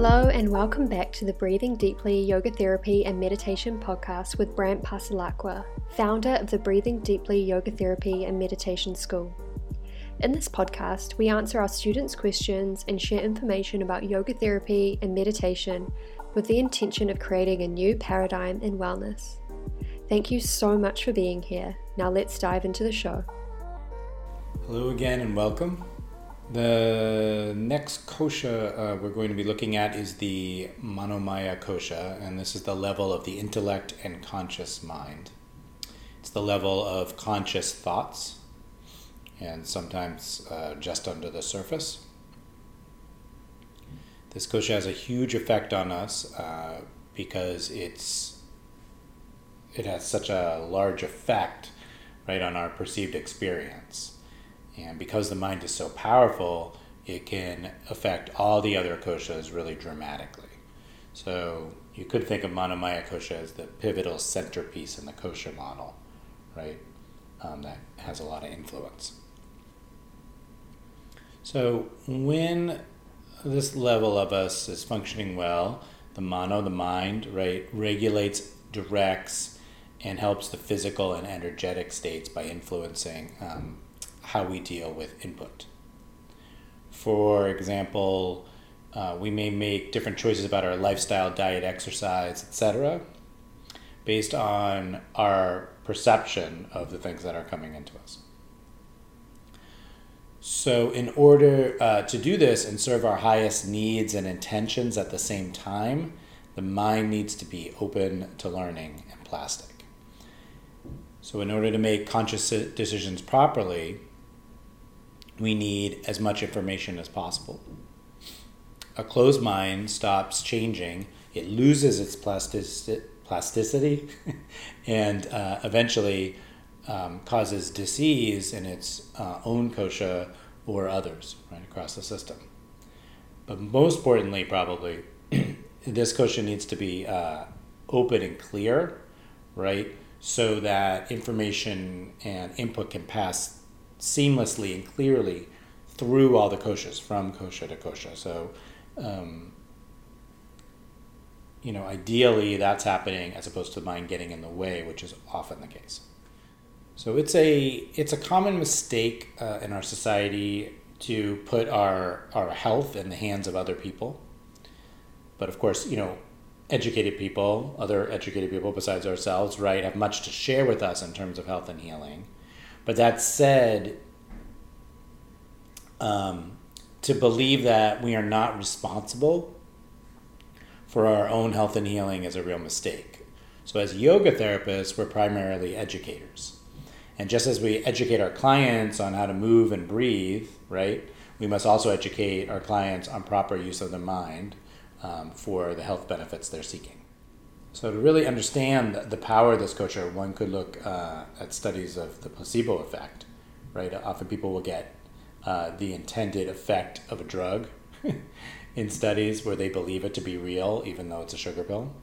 Hello, and welcome back to the Breathing Deeply Yoga Therapy and Meditation podcast with Brandt Passalacqua, founder of the Breathing Deeply Yoga Therapy and Meditation School. In this podcast, we answer our students' questions and share information about yoga therapy and meditation with the intention of creating a new paradigm in wellness. Thank you so much for being here. Now let's dive into the show. Hello again and welcome. The next kosha uh, we're going to be looking at is the Manomaya kosha, and this is the level of the intellect and conscious mind. It's the level of conscious thoughts, and sometimes uh, just under the surface. This kosha has a huge effect on us uh, because it's it has such a large effect right on our perceived experience and because the mind is so powerful, it can affect all the other koshas really dramatically. So you could think of Manomaya kosha as the pivotal centerpiece in the kosha model, right? Um, that has a lot of influence. So when this level of us is functioning well, the mano, the mind, right, regulates, directs, and helps the physical and energetic states by influencing um, how we deal with input. For example, uh, we may make different choices about our lifestyle, diet, exercise, etc., based on our perception of the things that are coming into us. So, in order uh, to do this and serve our highest needs and intentions at the same time, the mind needs to be open to learning and plastic. So, in order to make conscious decisions properly, we need as much information as possible. A closed mind stops changing, it loses its plasticity, and uh, eventually um, causes disease in its uh, own kosha or others right across the system. But most importantly, probably, this kosha needs to be uh, open and clear, right? So that information and input can pass seamlessly and clearly through all the koshas, from kosha to kosha. So, um, you know, ideally that's happening as opposed to mind getting in the way, which is often the case. So it's a it's a common mistake uh, in our society to put our our health in the hands of other people. But of course, you know, educated people, other educated people besides ourselves, right, have much to share with us in terms of health and healing. But that said, um, to believe that we are not responsible for our own health and healing is a real mistake. So, as yoga therapists, we're primarily educators. And just as we educate our clients on how to move and breathe, right, we must also educate our clients on proper use of the mind um, for the health benefits they're seeking. So to really understand the power of this kosha, one could look uh, at studies of the placebo effect, right? Often people will get uh, the intended effect of a drug in studies where they believe it to be real, even though it's a sugar pill.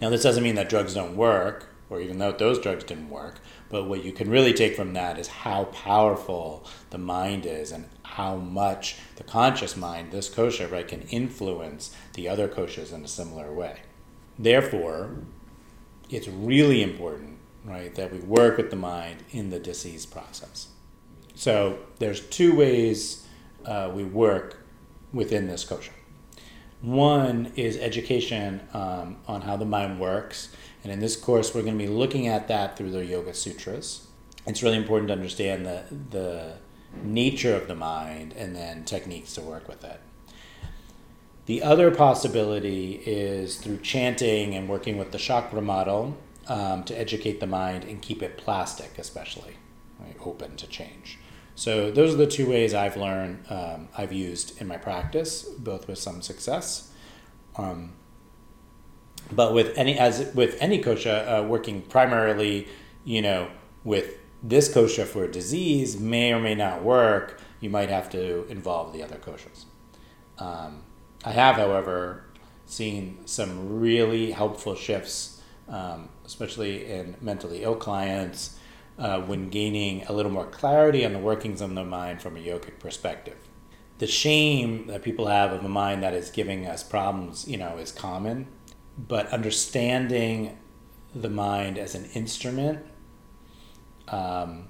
Now, this doesn't mean that drugs don't work, or even though those drugs didn't work, but what you can really take from that is how powerful the mind is and how much the conscious mind, this kosha, right, can influence the other koshas in a similar way. Therefore, it's really important, right, that we work with the mind in the disease process. So there's two ways uh, we work within this kosha. One is education um, on how the mind works, and in this course, we're going to be looking at that through the Yoga Sutras. It's really important to understand the the nature of the mind and then techniques to work with it. The other possibility is through chanting and working with the chakra model um, to educate the mind and keep it plastic, especially right, open to change. So those are the two ways I've learned, um, I've used in my practice, both with some success. Um, but with any as with any kosha, uh, working primarily, you know, with this kosha for a disease may or may not work. You might have to involve the other koshas. Um, I have, however, seen some really helpful shifts, um, especially in mentally ill clients, uh, when gaining a little more clarity on the workings of the mind from a yogic perspective. the shame that people have of a mind that is giving us problems, you know, is common. But understanding the mind as an instrument um,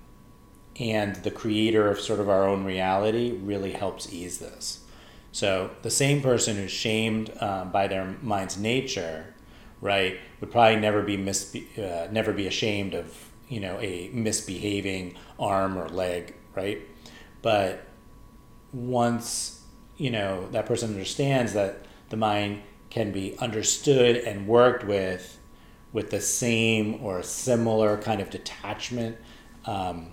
and the creator of sort of our own reality really helps ease this. So the same person who's shamed um, by their mind's nature, right, would probably never be mis- uh, never be ashamed of you know a misbehaving arm or leg, right? But once you know that person understands that the mind can be understood and worked with with the same or similar kind of detachment um,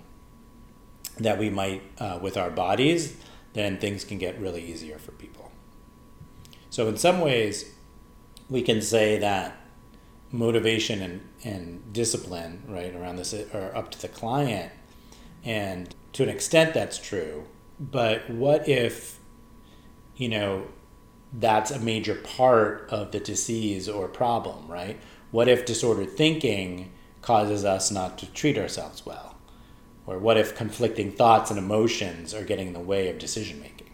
that we might uh, with our bodies, then things can get really easier for people. So, in some ways, we can say that motivation and, and discipline, right, around this are up to the client. And to an extent, that's true. But what if, you know, that's a major part of the disease or problem, right? What if disordered thinking causes us not to treat ourselves well? Or what if conflicting thoughts and emotions are getting in the way of decision making?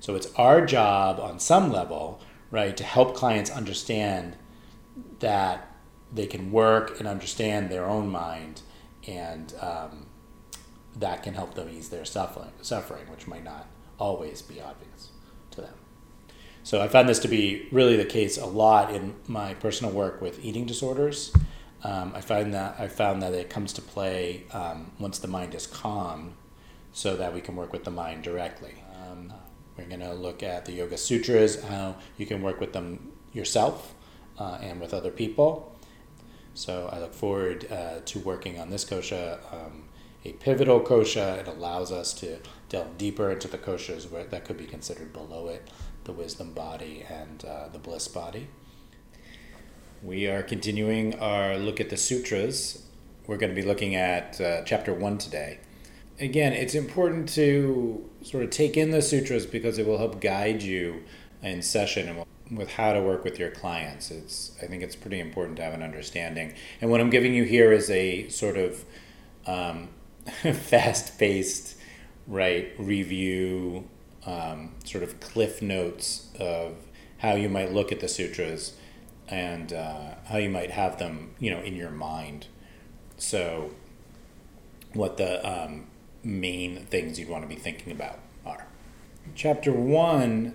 So it's our job on some level, right, to help clients understand that they can work and understand their own mind, and um, that can help them ease their suffering, suffering, which might not always be obvious to them. So I found this to be really the case a lot in my personal work with eating disorders. Um, I find that I found that it comes to play um, once the mind is calm, so that we can work with the mind directly. Um, we're going to look at the Yoga Sutras, how you can work with them yourself uh, and with other people. So I look forward uh, to working on this kosha, um, a pivotal kosha. It allows us to delve deeper into the koshas where that could be considered below it, the wisdom body and uh, the bliss body. We are continuing our look at the sutras. We're going to be looking at uh, chapter one today. Again, it's important to sort of take in the sutras because it will help guide you in session with how to work with your clients. It's I think it's pretty important to have an understanding. And what I'm giving you here is a sort of um, fast-paced, right review, um, sort of cliff notes of how you might look at the sutras and uh, how you might have them, you know, in your mind. So, what the um, main things you'd want to be thinking about are. Chapter one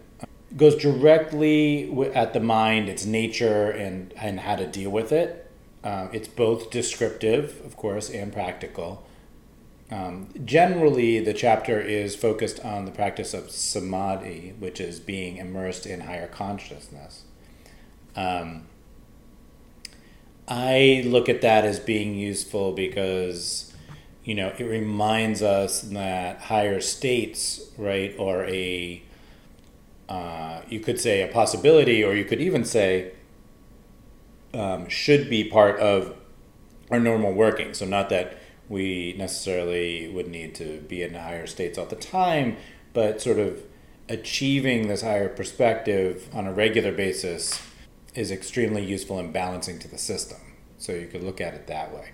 goes directly at the mind, its nature, and, and how to deal with it. Um, it's both descriptive, of course, and practical. Um, generally, the chapter is focused on the practice of samadhi, which is being immersed in higher consciousness. Um, I look at that as being useful because, you know, it reminds us that higher states, right, are a uh, you could say a possibility, or you could even say um, should be part of our normal working. So, not that we necessarily would need to be in higher states all the time, but sort of achieving this higher perspective on a regular basis is extremely useful in balancing to the system. So, you could look at it that way.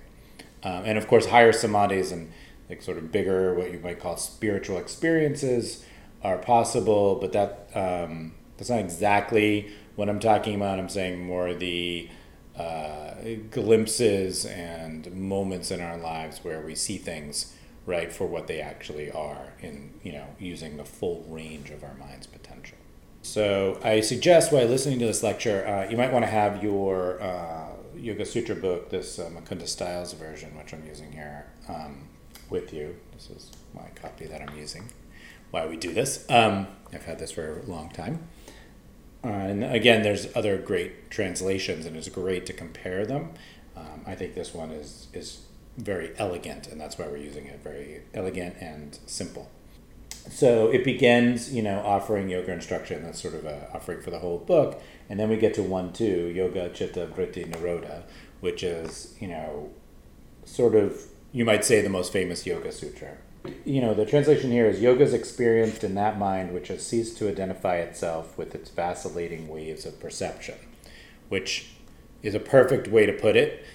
Um, and of course, higher samadhis and like sort of bigger, what you might call spiritual experiences are possible, but that um, that's not exactly what I'm talking about. I'm saying more the uh, glimpses and moments in our lives where we see things right for what they actually are in you know using the full range of our mind's potential. So I suggest while listening to this lecture, uh, you might want to have your uh, Yoga Sutra book, this uh, Stiles version, which I'm using here, um, with you. This is my copy that I'm using why we do this. Um, I've had this for a long time. Uh, and again, there's other great translations, and it's great to compare them. Um, I think this one is is very elegant, and that's why we're using it. Very elegant and simple. So it begins, you know, offering yoga instruction. That's sort of a offering for the whole book, and then we get to one two yoga chitta vritti nirodha, which is you know, sort of you might say the most famous yoga sutra you know, the translation here is yoga is experienced in that mind which has ceased to identify itself with its vacillating waves of perception, which is a perfect way to put it.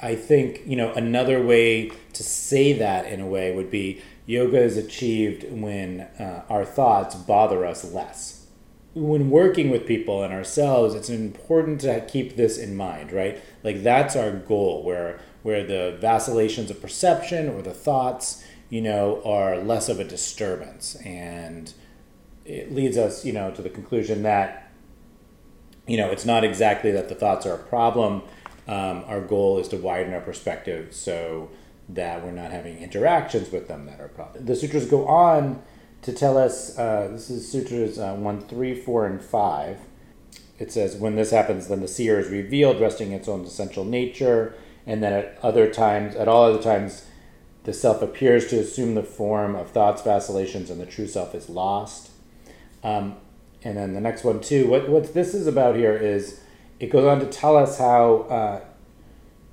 I think, you know, another way to say that in a way would be yoga is achieved when uh, our thoughts bother us less. When working with people and ourselves, it's important to keep this in mind, right? Like that's our goal, where where the vacillations of perception or the thoughts, you know, are less of a disturbance, and it leads us, you know, to the conclusion that, you know, it's not exactly that the thoughts are a problem. Um, our goal is to widen our perspective so that we're not having interactions with them that are problem. The sutras go on to tell us uh, this is sutras uh, 1, 3, 4, and 5. It says, when this happens, then the seer is revealed, resting its own essential nature. And then at other times, at all other times, the self appears to assume the form of thoughts, vacillations, and the true self is lost. Um, and then the next one, too. What, what this is about here is it goes on to tell us how uh,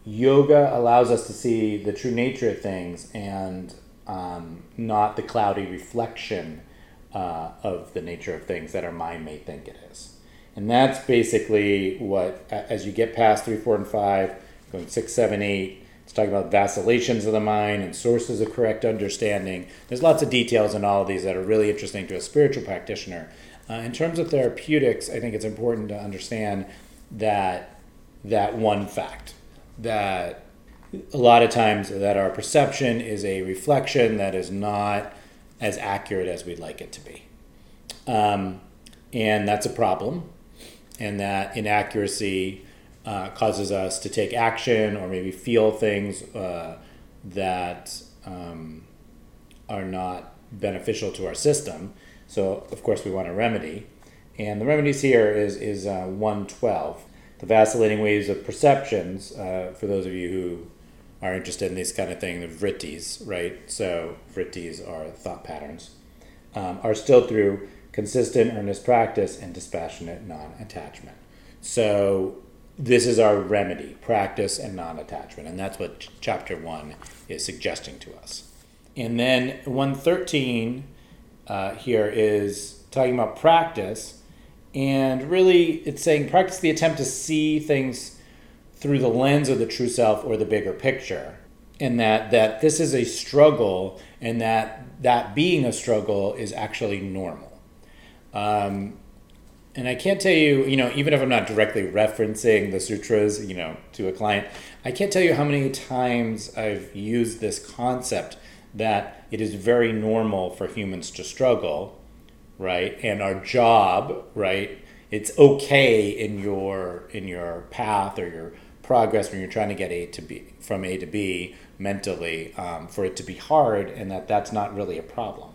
yoga allows us to see the true nature of things and um, not the cloudy reflection uh, of the nature of things that our mind may think it is. And that's basically what, as you get past three, four, and five, going six, seven, eight, it's talking about vacillations of the mind and sources of correct understanding. There's lots of details in all of these that are really interesting to a spiritual practitioner. Uh, in terms of therapeutics, I think it's important to understand that that one fact that a lot of times that our perception is a reflection that is not as accurate as we'd like it to be. Um, and that's a problem. And that inaccuracy uh, causes us to take action or maybe feel things uh, that um, are not beneficial to our system. So, of course, we want a remedy. And the remedies here is, is uh, 112 the vacillating waves of perceptions, uh, for those of you who are interested in these kind of things, the vrittis, right? So vrittis are thought patterns, um, are still through consistent, earnest practice and dispassionate non-attachment. So this is our remedy, practice and non-attachment, and that's what ch- chapter one is suggesting to us. And then 113 uh, here is talking about practice and really, it's saying practice the attempt to see things through the lens of the true self or the bigger picture. And that, that this is a struggle, and that that being a struggle is actually normal. Um, and I can't tell you, you know, even if I'm not directly referencing the sutras, you know, to a client, I can't tell you how many times I've used this concept that it is very normal for humans to struggle right? And our job, right? It's okay in your in your path or your progress when you're trying to get A to B from A to B mentally um, for it to be hard, and that that's not really a problem.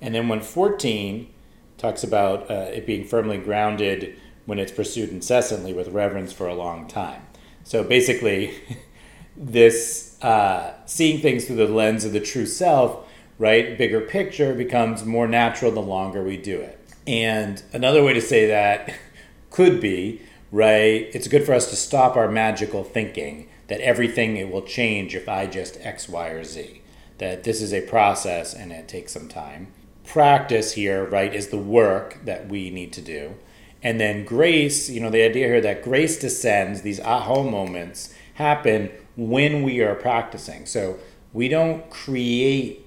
And then when 14 talks about uh, it being firmly grounded when it's pursued incessantly with reverence for a long time. So basically, this uh, seeing things through the lens of the true self right? Bigger picture becomes more natural the longer we do it. And another way to say that could be, right? It's good for us to stop our magical thinking that everything it will change if I just X, Y, or Z. That this is a process and it takes some time. Practice here, right, is the work that we need to do. And then grace, you know, the idea here that grace descends, these aha moments happen when we are practicing. So we don't create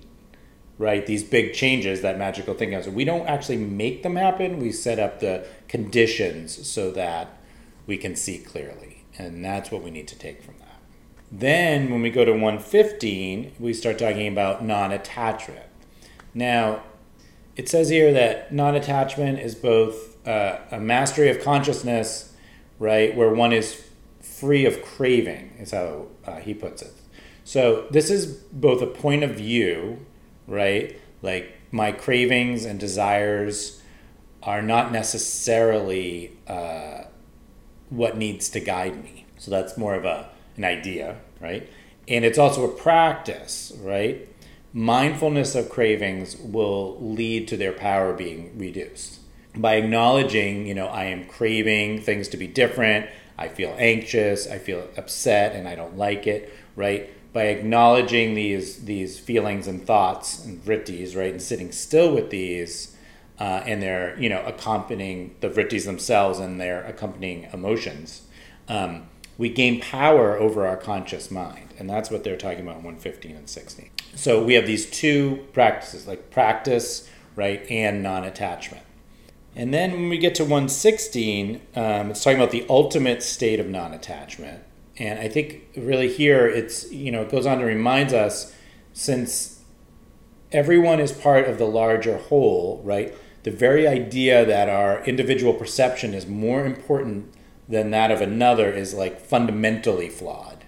right? These big changes that magical thinking has. We don't actually make them happen. We set up the conditions so that we can see clearly. And that's what we need to take from that. Then when we go to 115, we start talking about non attachment. Now, it says here that non attachment is both uh, a mastery of consciousness, right, where one is free of craving, is how uh, he puts it. So this is both a point of view right? Like my cravings and desires are not necessarily uh, what needs to guide me. So that's more of a an idea, right? And it's also a practice, right? Mindfulness of cravings will lead to their power being reduced. By acknowledging, you know, I am craving things to be different, I feel anxious, I feel upset, and I don't like it, right? By acknowledging these these feelings and thoughts and vrittis, right, and sitting still with these, uh, and they're you know accompanying the vrittis themselves and their accompanying emotions, um, we gain power over our conscious mind. And that's what they're talking about in 115 and 16. So we have these two practices, like practice, right, and non attachment. And then when we get to 116, um, it's talking about the ultimate state of non attachment. And I think really here it's, you know, it goes on to remind us since everyone is part of the larger whole, right? The very idea that our individual perception is more important than that of another is like fundamentally flawed.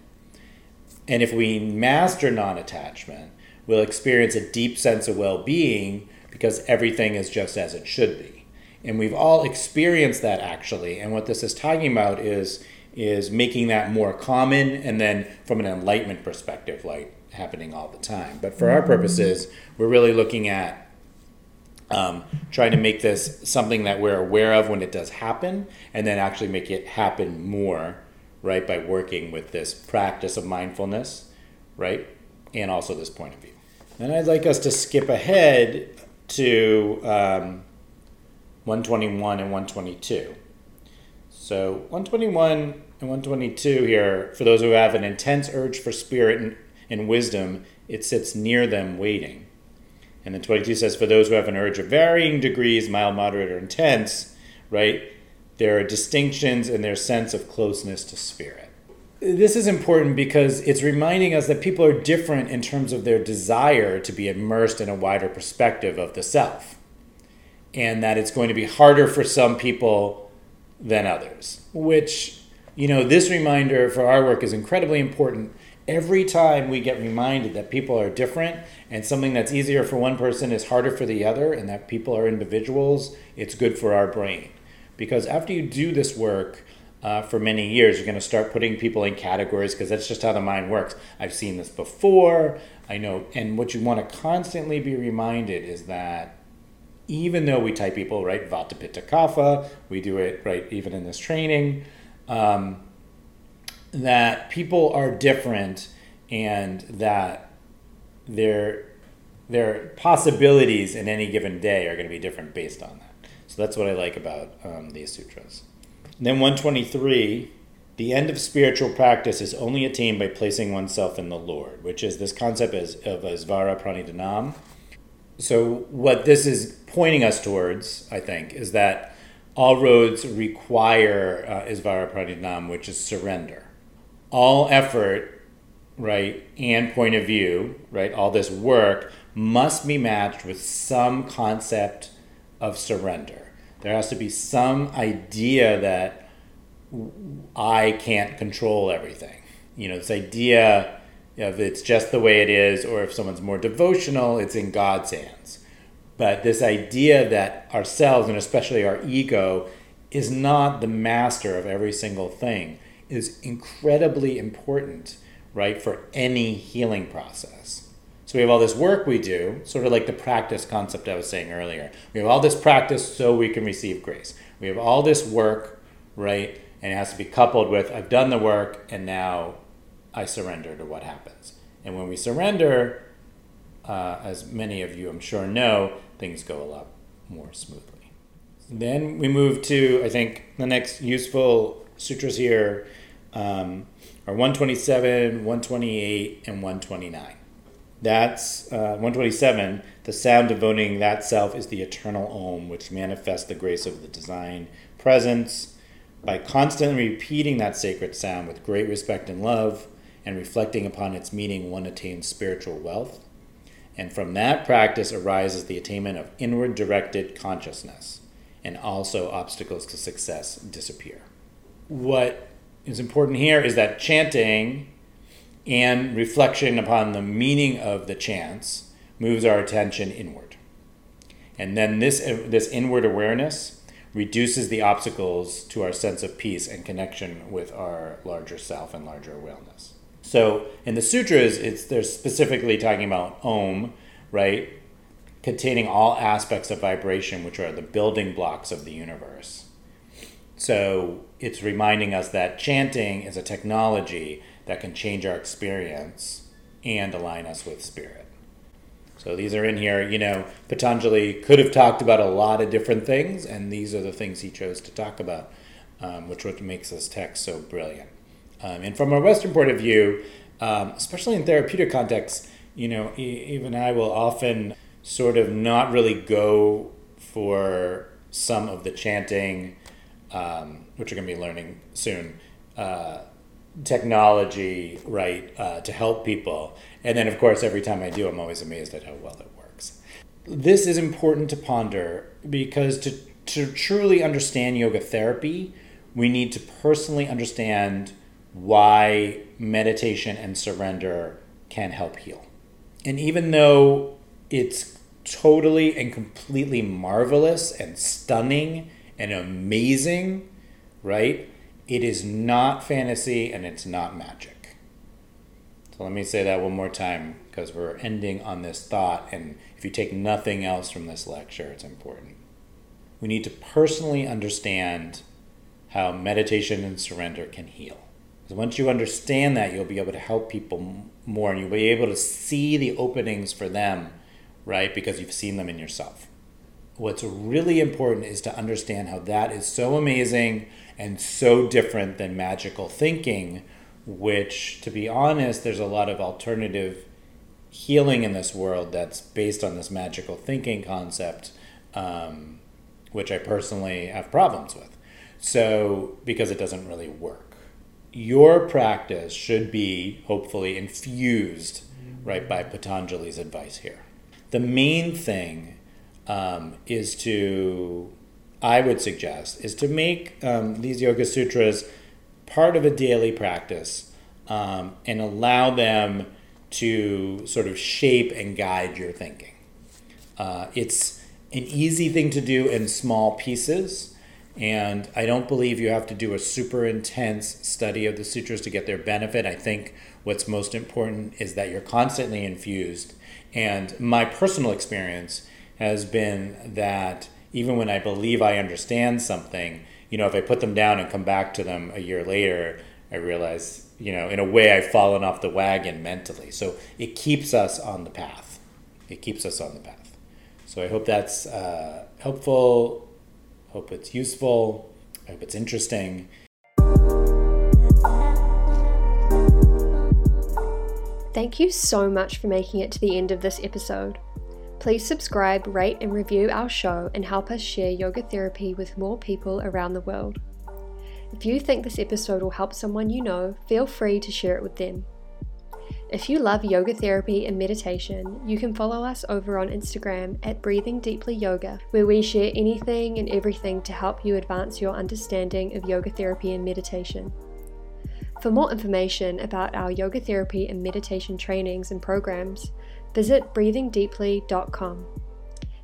And if we master non attachment, we'll experience a deep sense of well being because everything is just as it should be. And we've all experienced that actually. And what this is talking about is is making that more common and then from an enlightenment perspective like happening all the time. But for our purposes we're really looking at um, trying to make this something that we're aware of when it does happen and then actually make it happen more right by working with this practice of mindfulness right and also this point of view. And i'd like us to skip ahead to um, 121 and 122 so 121 and 122 here, for those who have an intense urge for spirit and, and wisdom, it sits near them waiting. And then 22 says, for those who have an urge of varying degrees, mild, moderate, or intense, right, there are distinctions in their sense of closeness to spirit. This is important because it's reminding us that people are different in terms of their desire to be immersed in a wider perspective of the self. And that it's going to be harder for some people than others, which, you know, this reminder for our work is incredibly important. Every time we get reminded that people are different and something that's easier for one person is harder for the other, and that people are individuals, it's good for our brain. Because after you do this work, uh, for many years. You're going to start putting people in categories because that's just how the mind works. I've seen this before. I know. And what you want to constantly be reminded is that even though we type people right vata pitta kapha we do it right even in this training um, that people are different and that their their possibilities in any given day are going to be different based on that. So that's what i like about um, these sutras. And then 123 the end of spiritual practice is only attained by placing oneself in the lord which is this concept of, of isvara pranidhanam so what this is pointing us towards, I think, is that all roads require uh, Isvara Pranidhanam, which is surrender. All effort, right, and point of view, right, all this work must be matched with some concept of surrender. There has to be some idea that I can't control everything. You know, this idea if it's just the way it is, or if someone's more devotional, it's in God's hands. But this idea that ourselves, and especially our ego, is not the master of every single thing is incredibly important, right, for any healing process. So we have all this work we do, sort of like the practice concept I was saying earlier. We have all this practice so we can receive grace. We have all this work, right, and it has to be coupled with I've done the work and now I surrender to what happens. And when we surrender, uh, as many of you I'm sure know, things go a lot more smoothly. Then we move to, I think, the next useful sutras here um, are 127, 128, and 129. That's uh, 127. The sound of devoting that self is the eternal Om, which manifests the grace of the design presence. By constantly repeating that sacred sound with great respect and love, and reflecting upon its meaning, one attains spiritual wealth. And from that practice arises the attainment of inward directed consciousness, and also obstacles to success disappear. What is important here is that chanting and reflection upon the meaning of the chants moves our attention inward. And then this, this inward awareness reduces the obstacles to our sense of peace and connection with our larger self and larger awareness. So in the sutras, it's they're specifically talking about Om, right, containing all aspects of vibration, which are the building blocks of the universe. So it's reminding us that chanting is a technology that can change our experience and align us with spirit. So these are in here. You know, Patanjali could have talked about a lot of different things, and these are the things he chose to talk about, um, which what makes this text so brilliant. Um, and from a Western point of view, um, especially in therapeutic contexts, you know, e- even I will often sort of not really go for some of the chanting, um, which we're going to be learning soon, uh, technology, right, uh, to help people. And then, of course, every time I do, I'm always amazed at how well it works. This is important to ponder because to, to truly understand yoga therapy, we need to personally understand why meditation and surrender can help heal. And even though it's totally and completely marvelous and stunning and amazing, right? It is not fantasy and it's not magic. So let me say that one more time because we're ending on this thought. And if you take nothing else from this lecture, it's important. We need to personally understand how meditation and surrender can heal. Once you understand that, you'll be able to help people more and you'll be able to see the openings for them right? Because you've seen them in yourself. What's really important is to understand how that is so amazing and so different than magical thinking, which, to be honest, there's a lot of alternative healing in this world that's based on this magical thinking concept, um, which I personally have problems with. So, because it doesn't really work. Your practice should be hopefully infused, right, by Patanjali's advice here the main thing um, is to, I would suggest, is to make um, these Yoga Sutras part of a daily practice um, and allow them to sort of shape and guide your thinking. Uh, it's an easy thing to do in small pieces. And I don't believe you have to do a super intense study of the sutras to get their benefit. I think what's most important is that you're constantly infused and my personal experience has been that even when I believe I understand something, you know, if I put them down and come back to them a year later, I realize, you know, in a way I've fallen off the wagon mentally. So it keeps us on the path. It keeps us on the path. So I hope that's uh, helpful. Hope it's useful. I hope it's interesting. Thank you so much for making it to the end of this episode. Please subscribe, rate, and review our show and help us share yoga therapy with more people around the world. If you think this episode will help someone you know, feel free to share it with them. If you love yoga therapy and meditation, you can follow us over on Instagram at Breathing Deeply Yoga, where we share anything and everything to help you advance your understanding of yoga therapy and meditation. For more information about our yoga therapy and meditation trainings and programs, visit breathingdeeply.com.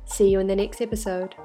See you in the next episode.